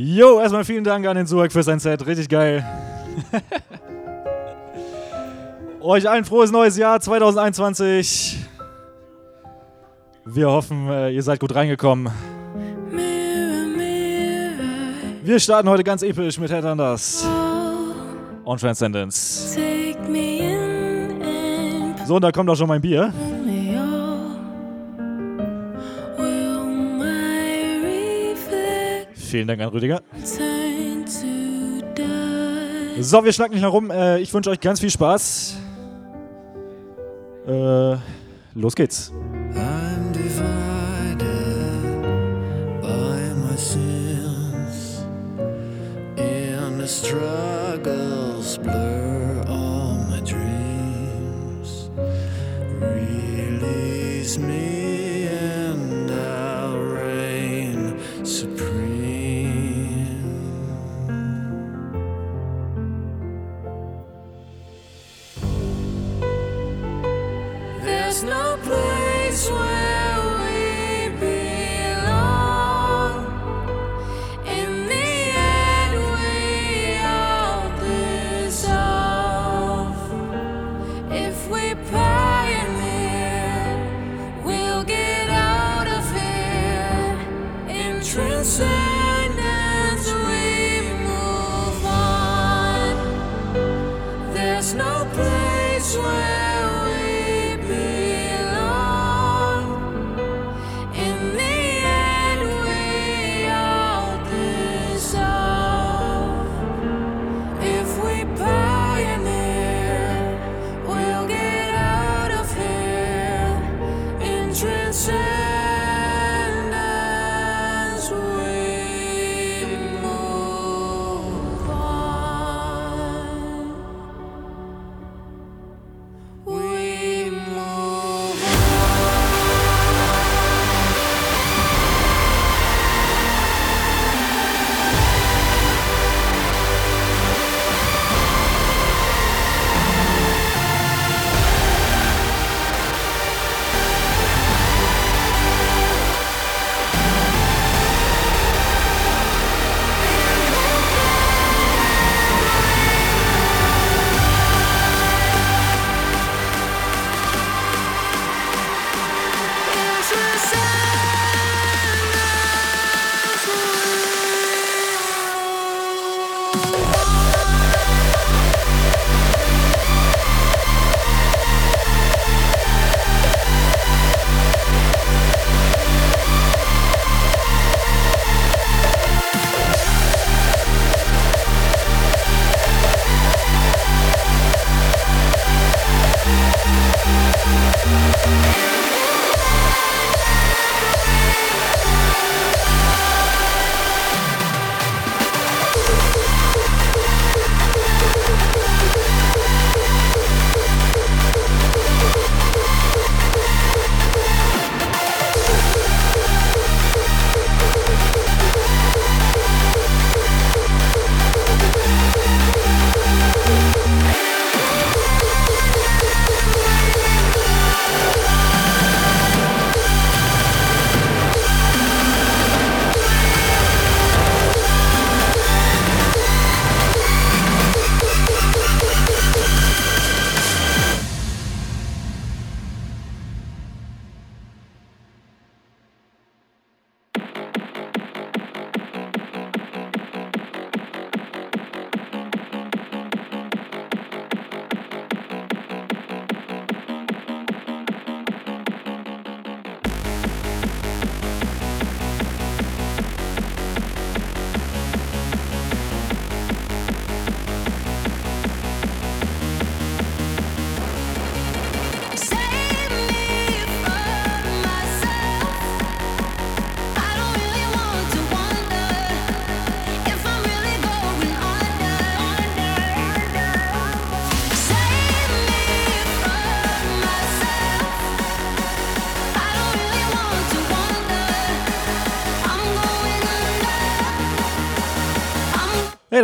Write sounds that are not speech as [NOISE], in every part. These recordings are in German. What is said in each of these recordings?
Jo, erstmal vielen Dank an den Suak für sein Set. Richtig geil. [LAUGHS] Euch allen frohes neues Jahr 2021. Wir hoffen, äh, ihr seid gut reingekommen. Wir starten heute ganz episch mit Headhunters und Transcendence. So, und da kommt auch schon mein Bier. Vielen Dank an Rüdiger. So, wir schnacken nicht mehr rum. Äh, ich wünsche euch ganz viel Spaß. Äh, los geht's.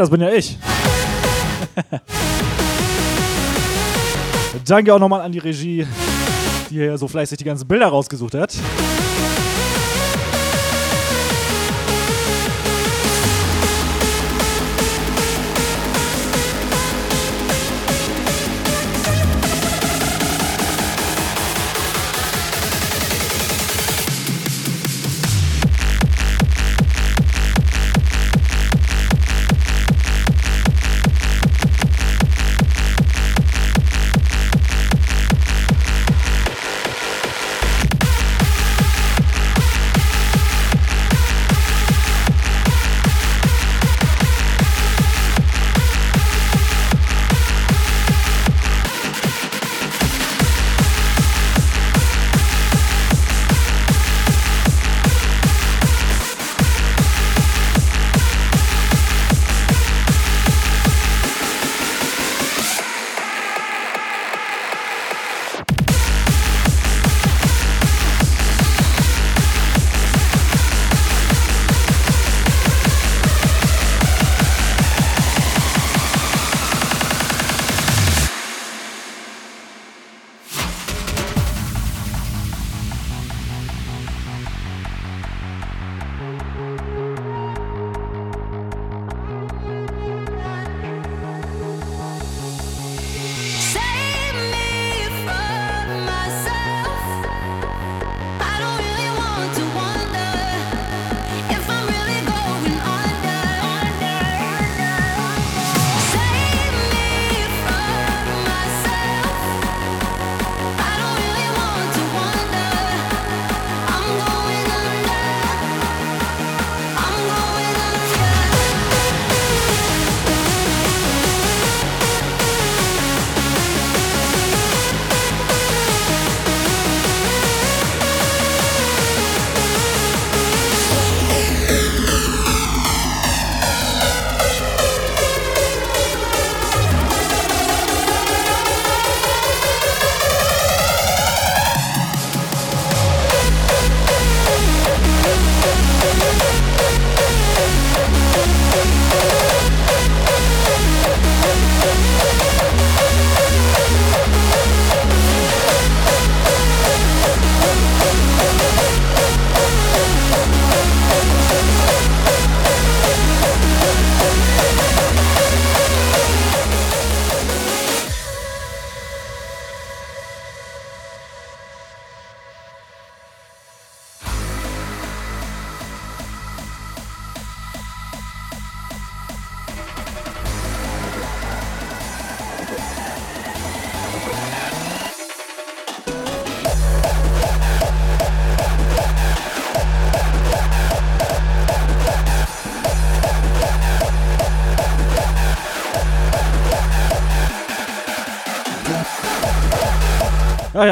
Das bin ja ich. Danke auch nochmal an die Regie, die hier so fleißig die ganzen Bilder rausgesucht hat.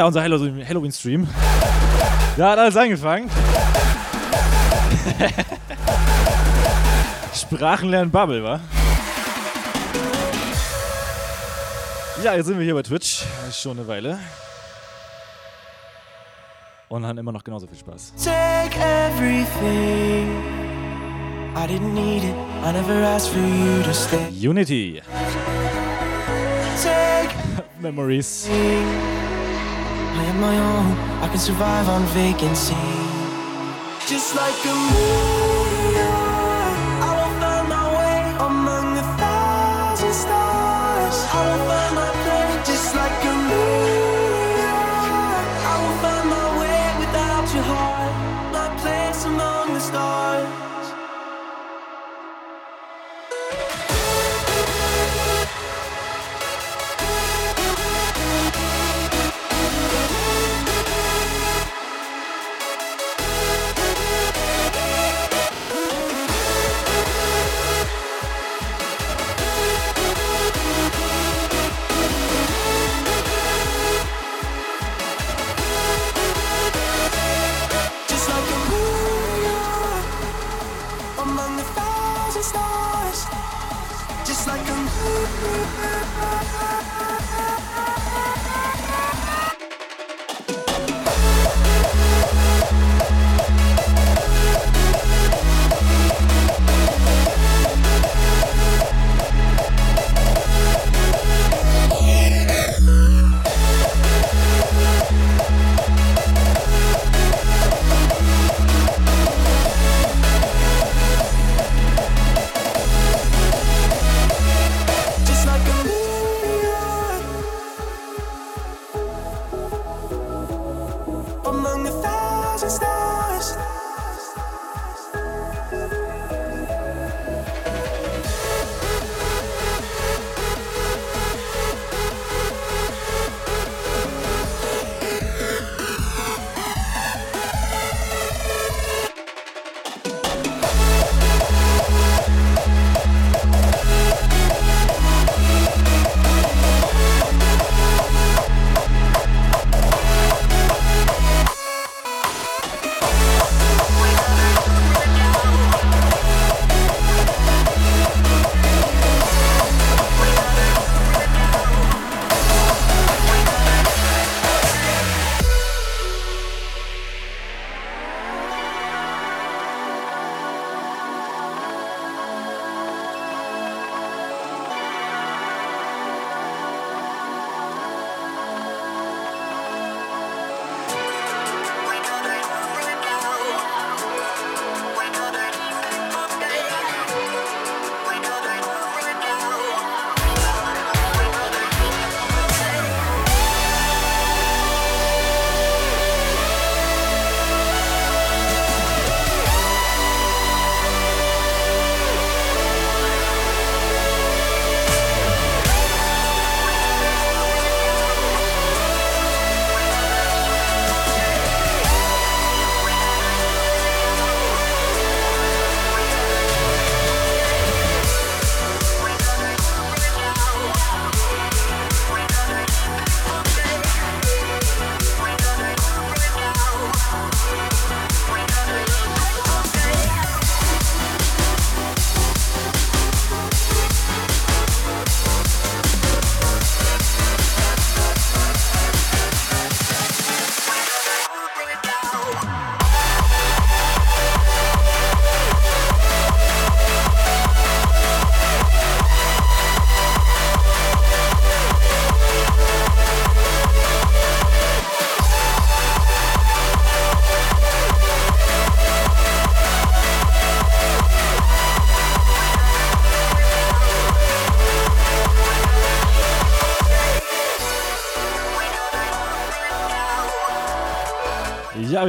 Ja, unser Hallow- Halloween-Stream. Da hat alles angefangen. [LAUGHS] Sprachenlernen Bubble, wa? Ja, jetzt sind wir hier bei Twitch. Schon eine Weile. Und haben immer noch genauso viel Spaß. Take everything. I didn't need it. I never asked for you to stay. Unity. Take [LAUGHS] Memories. I am my own. I can survive on vacancy. Just like a meteor,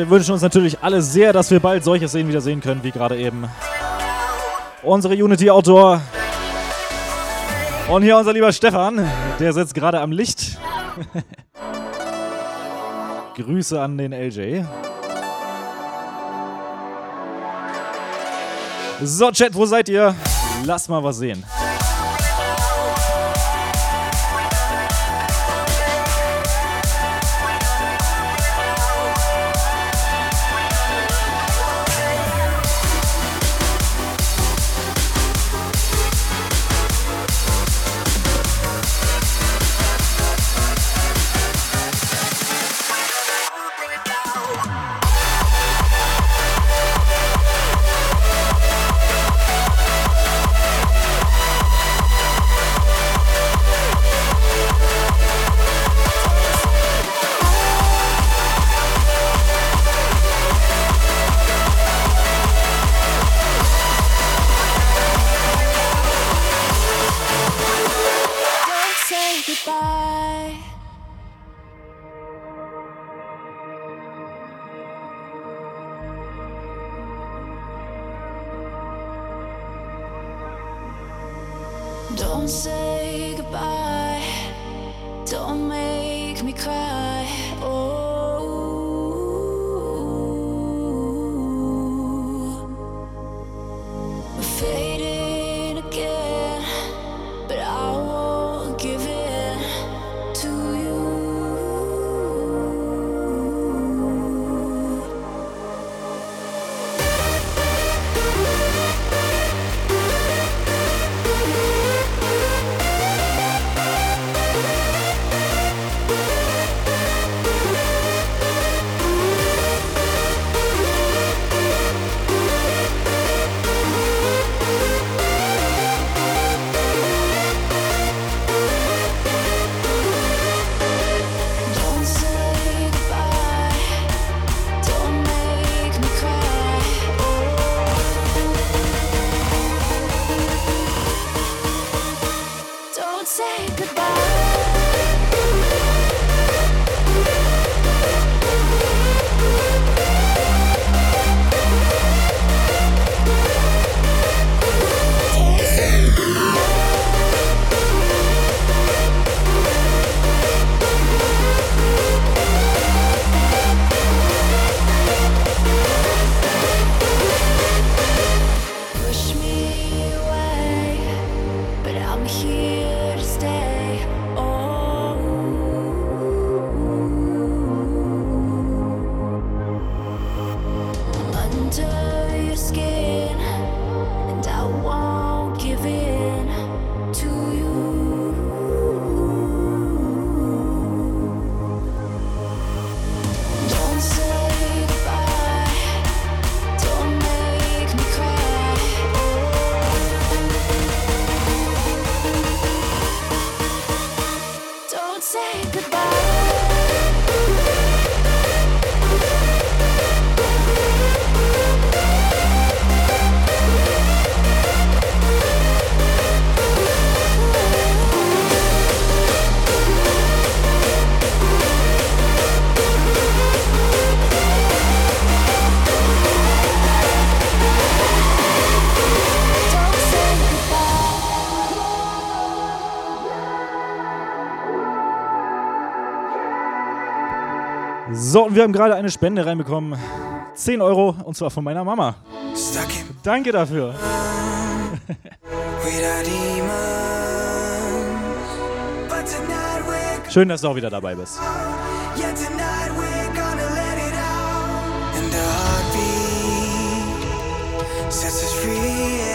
wir wünschen uns natürlich alle sehr, dass wir bald solche Szenen wieder sehen können, wie gerade eben. Unsere Unity Outdoor. Und hier unser lieber Stefan, der sitzt gerade am Licht. [LAUGHS] Grüße an den LJ. So, Chat, wo seid ihr? Lass mal was sehen. So, und wir haben gerade eine Spende reinbekommen. 10 Euro, und zwar von meiner Mama. Danke dafür. Schön, dass du auch wieder dabei bist. Sets us free.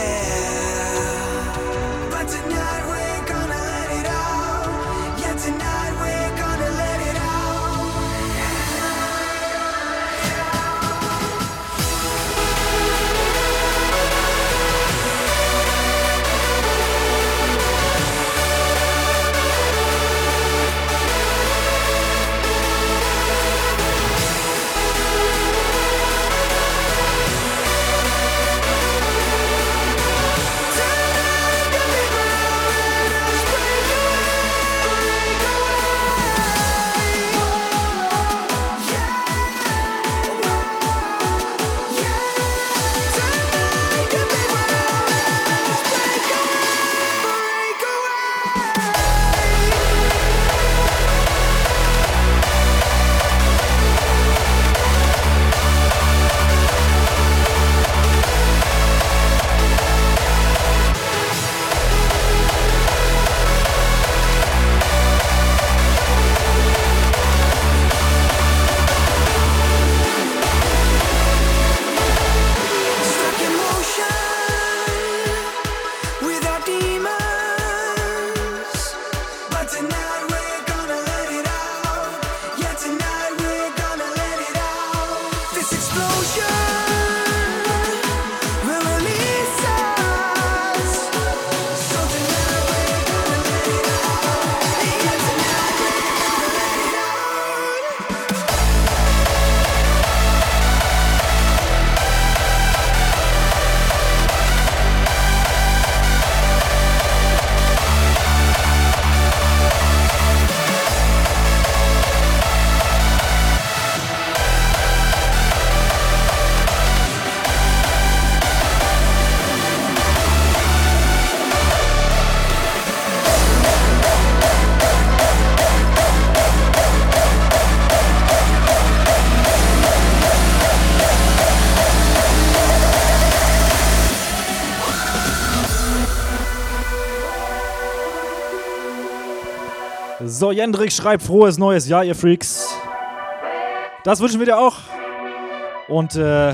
So, Jendrik schreibt frohes neues Jahr, ihr Freaks. Das wünschen wir dir auch. Und äh,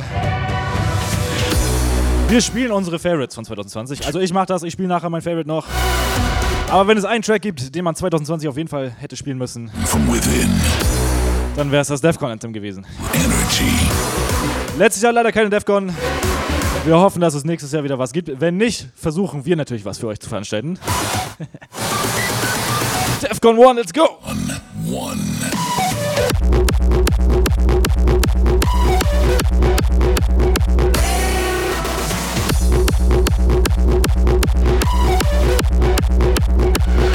wir spielen unsere Favorites von 2020. Also ich mache das, ich spiele nachher mein Favorite noch. Aber wenn es einen Track gibt, den man 2020 auf jeden Fall hätte spielen müssen, dann wäre es das Defcon Anthem gewesen. energy. Letztes Jahr leider keine Defcon. Wir hoffen, dass es nächstes Jahr wieder was gibt. Wenn nicht, versuchen wir natürlich was für euch zu veranstalten. [LAUGHS] Defcon 1, let's go! One. Remember.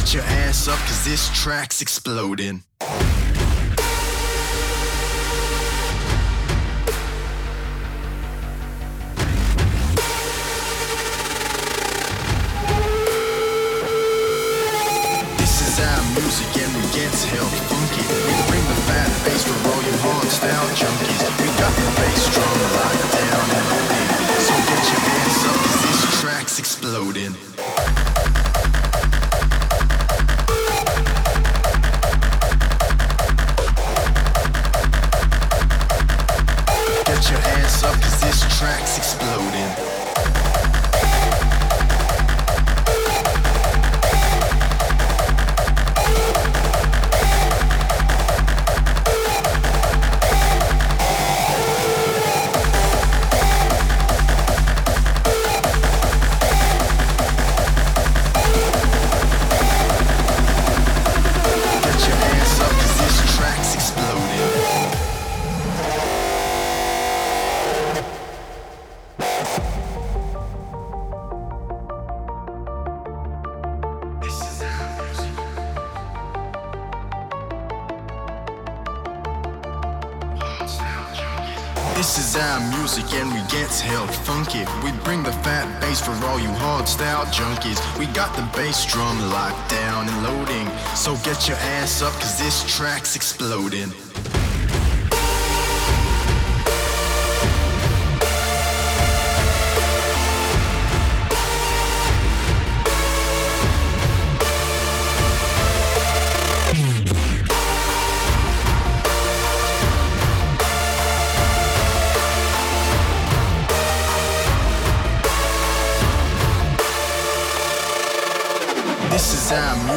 So get your ass up, cause this track's exploding. This is our music and we gets held funky. We bring the fat bass for all you hard style junkies. We got the bass drum locked down music and we gets held funky. We bring the fat bass for all you hard style junkies. We got the bass drum locked down and loading. So get your ass up cause this track's exploding.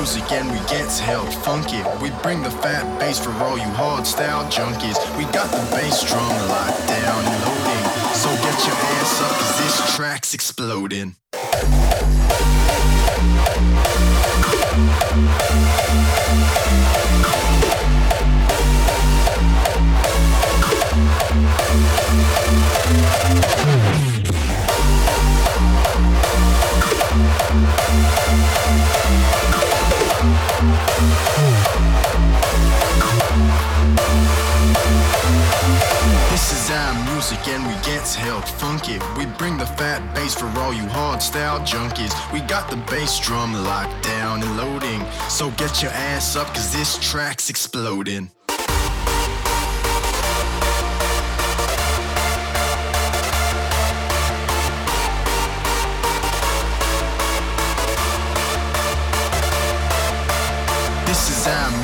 Music and we gets held funky. We bring the fat bass for all you hard style junkies. We got the bass drum locked down and loading. So get your ass up cause this track's exploding. Music and we gets held funky. We bring the fat bass for all you hard style junkies. We got the bass drum locked down and loading. So get your ass up cause this track's exploding.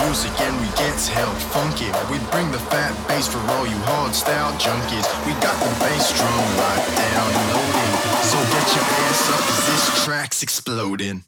music and we gets held funky. We bring the fat bass for all you hard style junkies. We got the bass drum locked down and loaded. So get your ass up cause this track's exploding.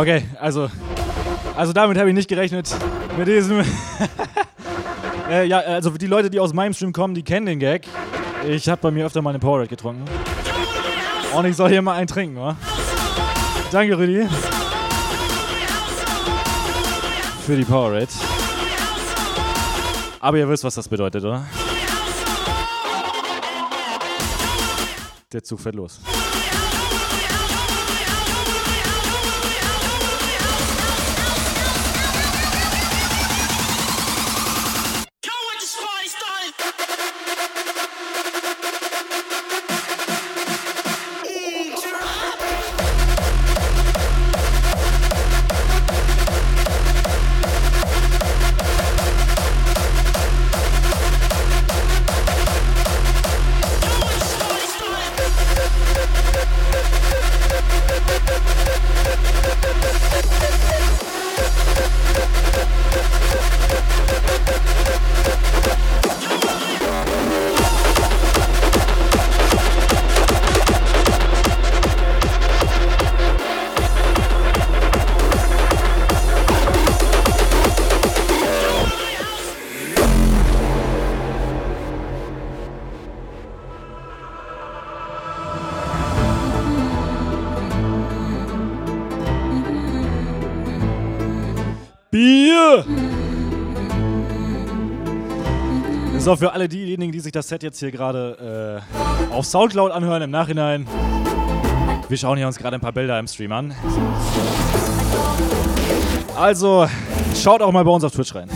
Okay, also. Also damit habe ich nicht gerechnet. Mit diesem. [LAUGHS] äh, ja, also die Leute, die aus meinem Stream kommen, die kennen den Gag. Ich habe bei mir öfter mal eine Powerade getrunken. Und ich soll hier mal einen trinken, wa? Danke, Rüdi. Für die Powerade. Aber ihr wisst, was das bedeutet, oder? Der Zug fährt los. So, für alle diejenigen, die sich das Set jetzt hier gerade äh, auf Soundcloud anhören im Nachhinein. Wir schauen hier uns gerade ein paar Bilder im Stream an. Also, schaut auch mal bei uns auf Twitch rein.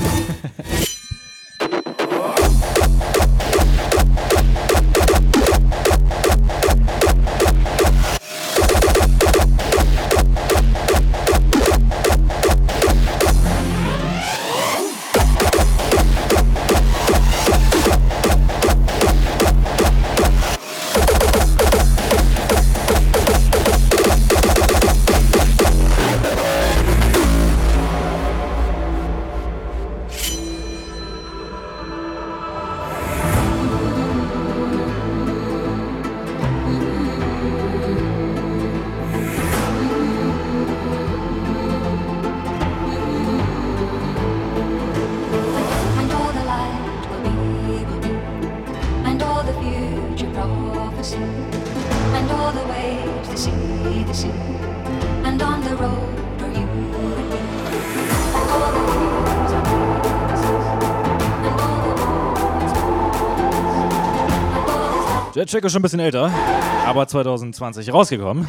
Der Track ist schon ein bisschen älter, aber 2020 rausgekommen.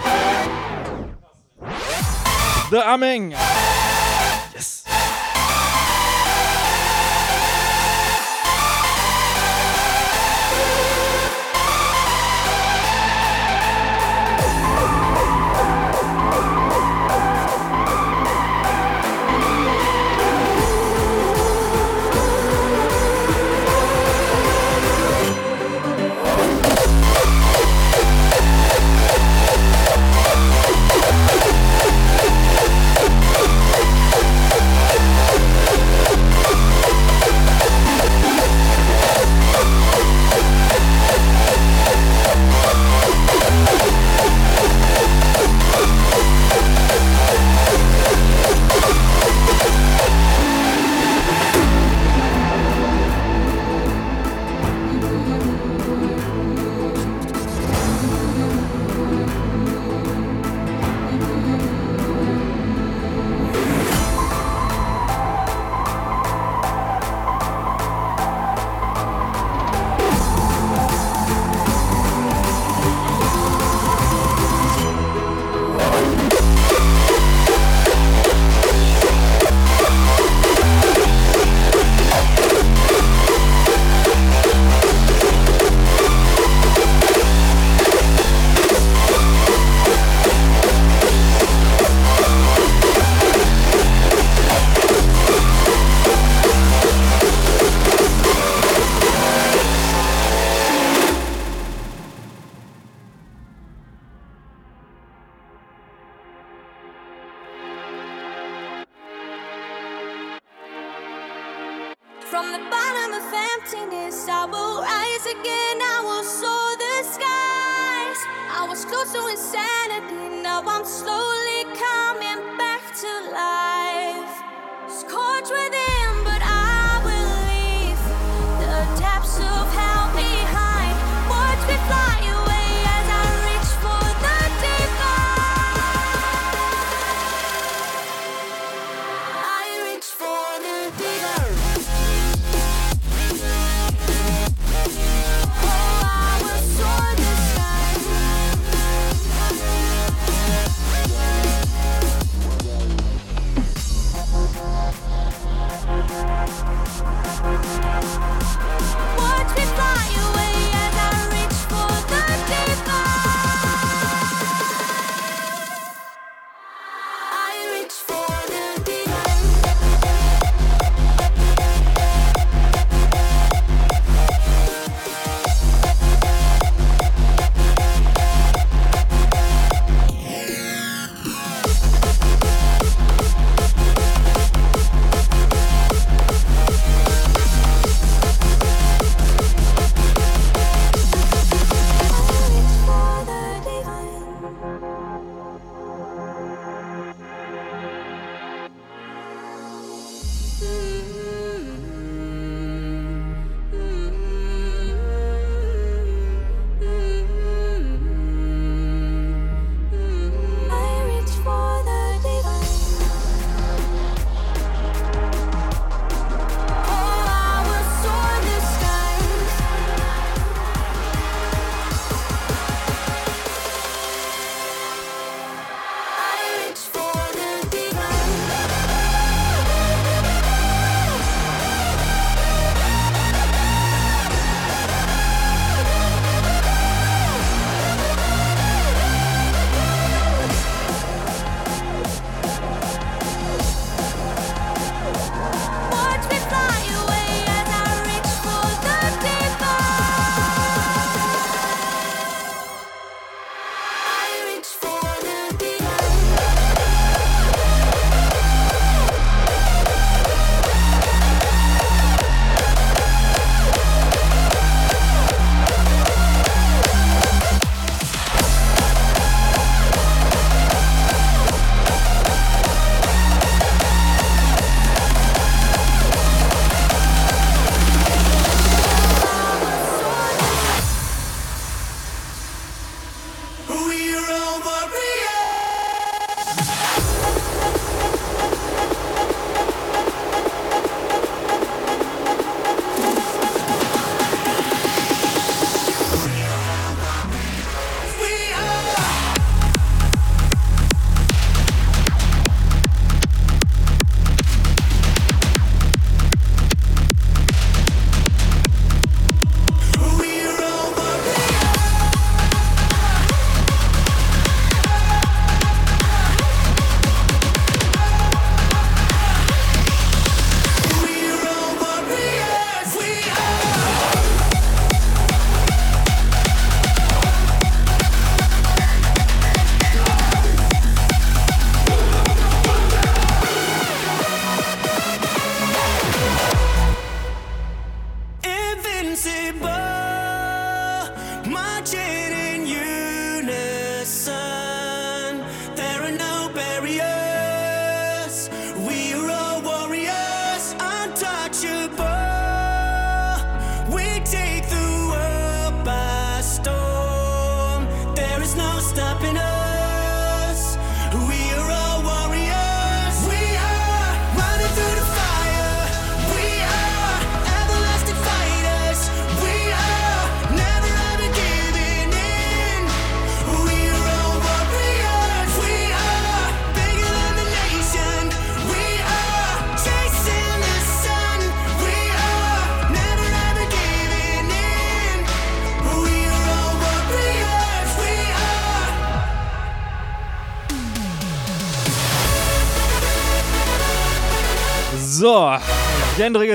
The Aming!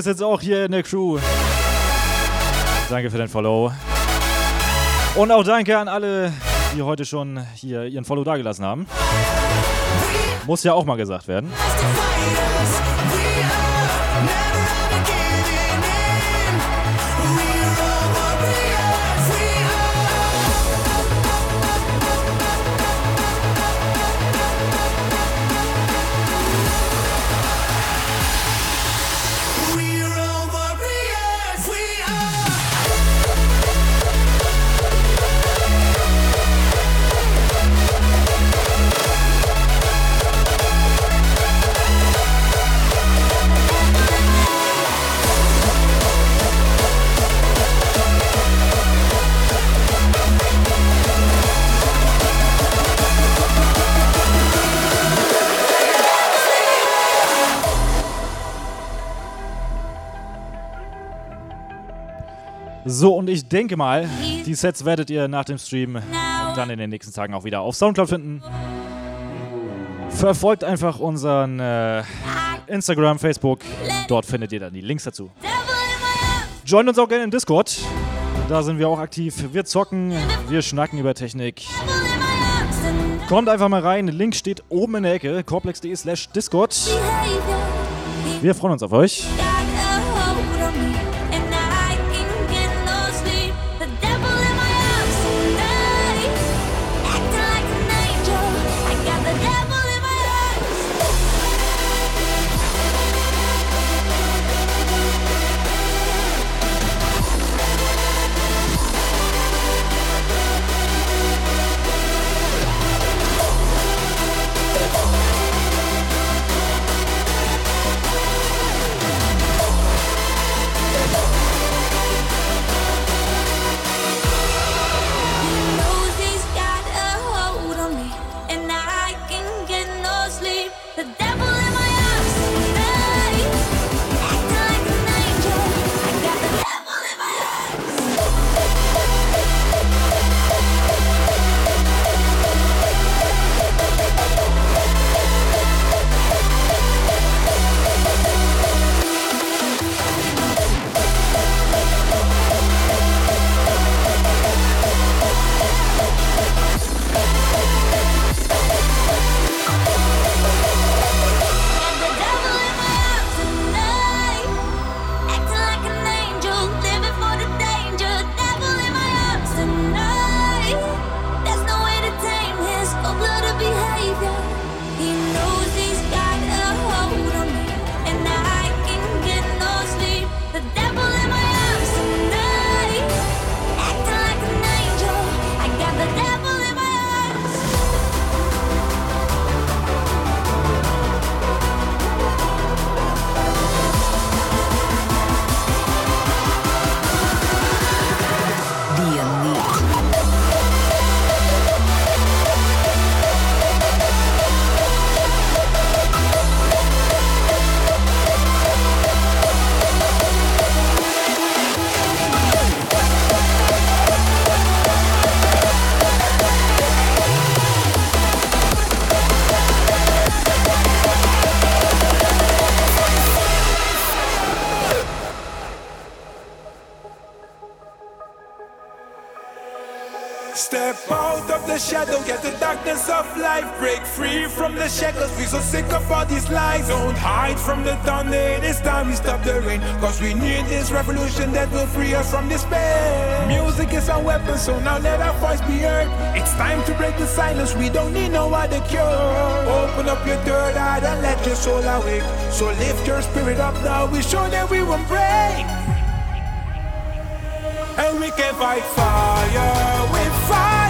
ist jetzt auch hier in der Crew. Danke für den Follow. Und auch danke an alle, die heute schon hier ihren Follow dagelassen haben. Muss ja auch mal gesagt werden. So, und ich denke mal, die Sets werdet ihr nach dem Stream dann in den nächsten Tagen auch wieder auf Soundcloud finden. Verfolgt einfach unseren äh, Instagram, Facebook. Dort findet ihr dann die Links dazu. Joint uns auch gerne im Discord. Da sind wir auch aktiv. Wir zocken, wir schnacken über Technik. Kommt einfach mal rein. Link steht oben in der Ecke. corplex.de slash Discord. Wir freuen uns auf euch. Cause we need this revolution that will free us from despair. Music is our weapon, so now let our voice be heard. It's time to break the silence, we don't need no other cure. Open up your third eye and let your soul awake. So lift your spirit up now, we show that we won't break. And we can fight fire with fire,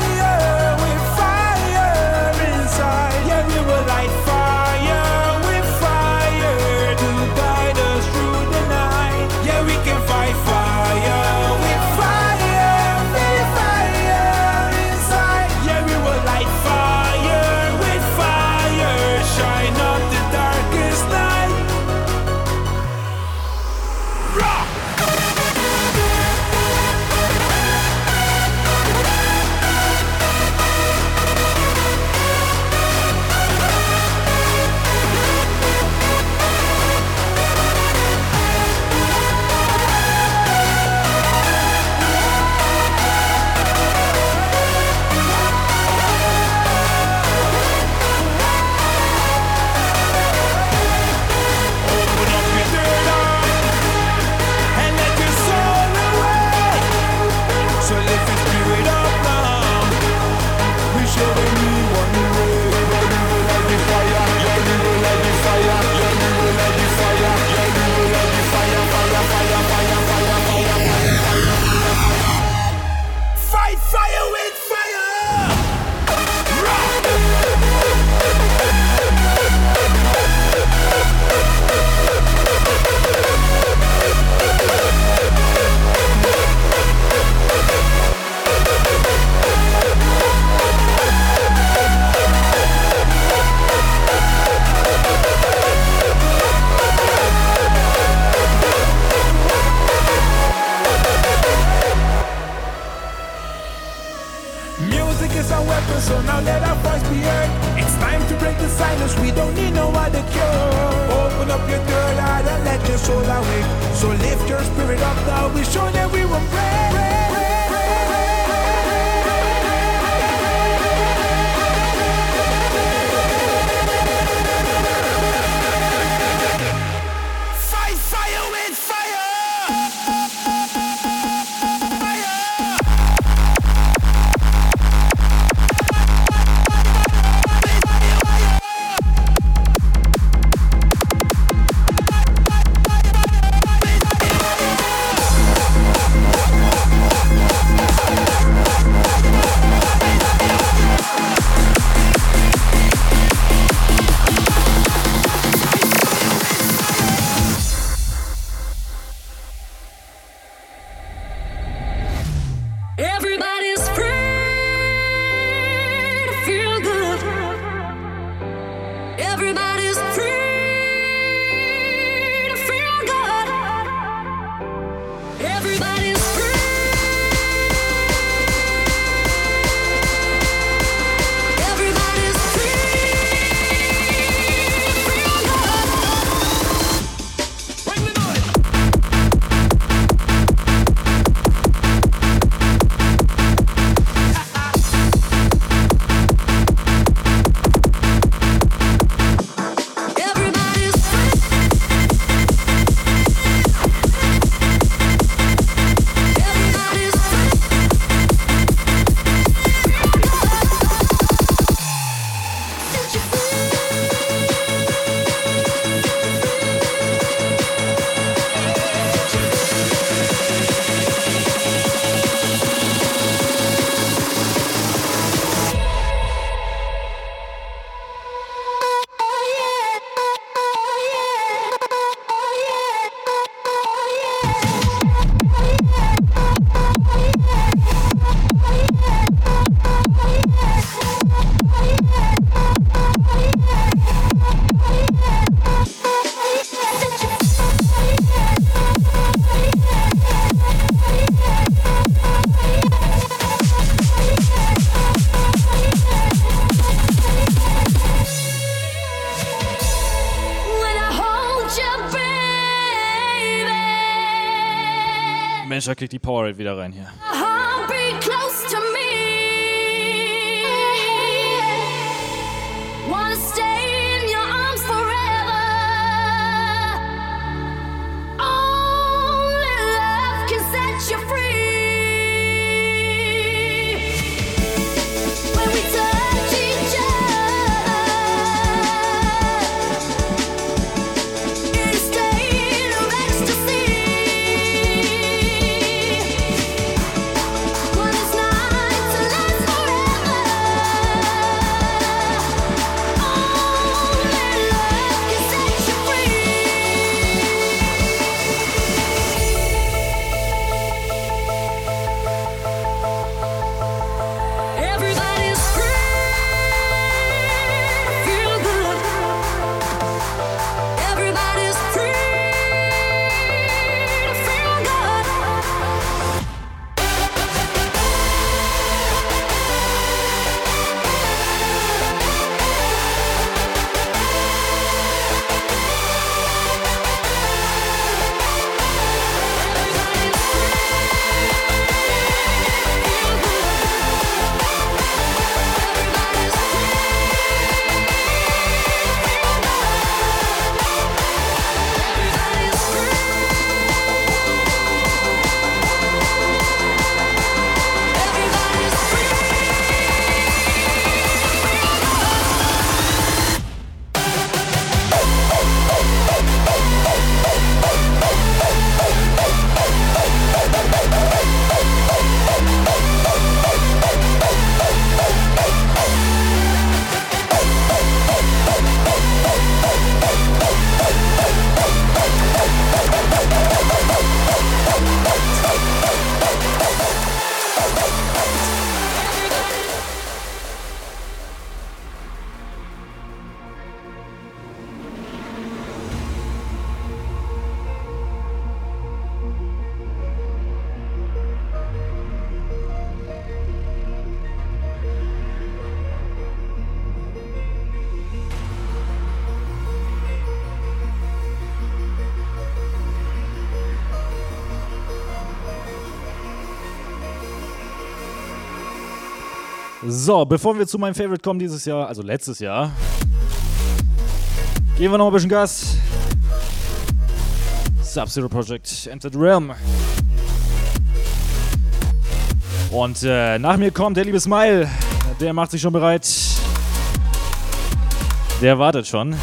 Mensch, da kriegt die Powerade wieder rein hier. So, bevor wir zu meinem Favorite kommen dieses Jahr, also letztes Jahr, geben wir noch ein bisschen Gas. Sub-Zero Project Entered Realm. Und äh, nach mir kommt der liebe Smile. Der macht sich schon bereit. Der wartet schon.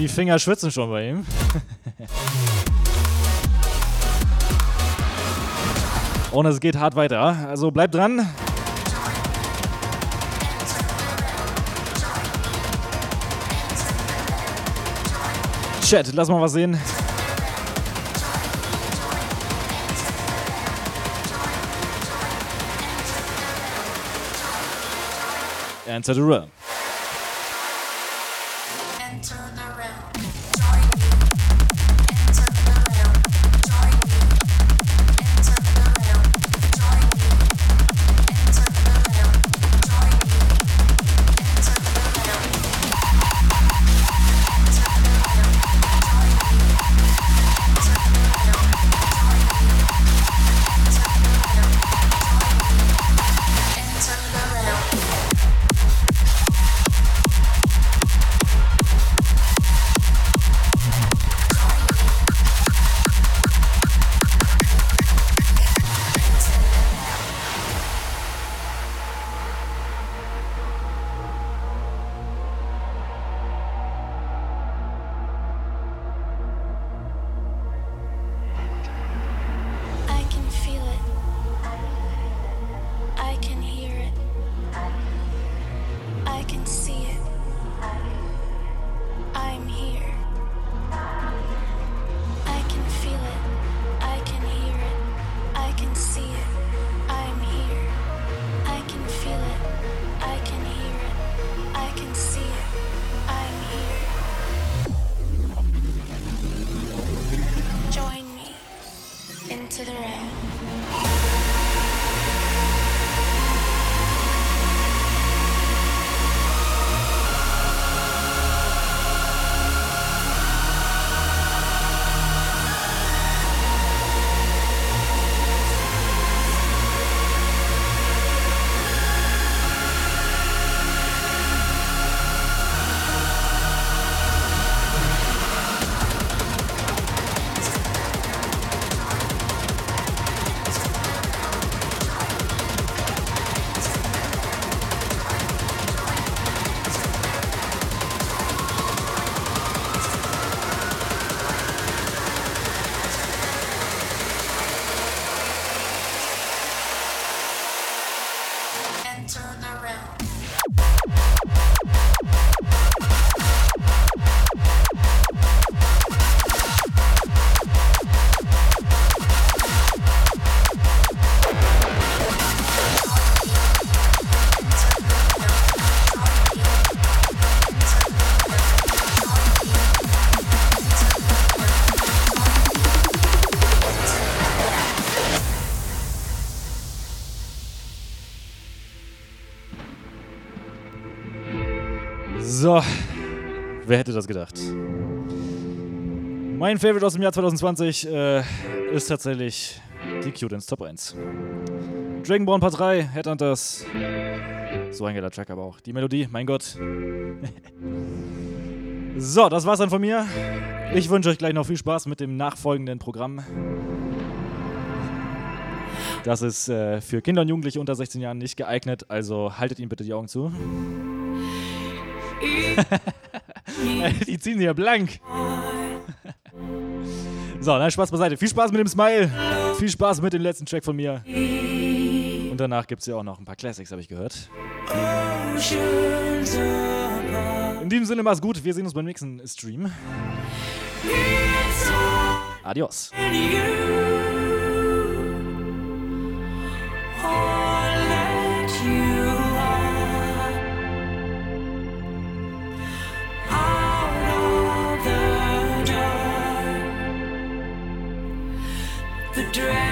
Die Finger schwitzen schon bei ihm. [LAUGHS] Und es geht hart weiter. Also bleibt dran. Chat, lass mal was sehen. Enter the realm. So, wer hätte das gedacht? Mein Favorite aus dem Jahr 2020 äh, ist tatsächlich die Q-Dance Top 1. Dragonborn Part 3, Headhunters. So ein geiler Track aber auch. Die Melodie, mein Gott. [LAUGHS] so, das war's dann von mir. Ich wünsche euch gleich noch viel Spaß mit dem nachfolgenden Programm. Das ist äh, für Kinder und Jugendliche unter 16 Jahren nicht geeignet, also haltet ihnen bitte die Augen zu. [LAUGHS] die ziehen sie ja blank. [LAUGHS] so, nein, Spaß beiseite. Viel Spaß mit dem Smile. Viel Spaß mit dem letzten Track von mir. Und danach gibt es ja auch noch ein paar Classics, habe ich gehört. In diesem Sinne, mach's gut. Wir sehen uns beim nächsten Stream. Adios. dress.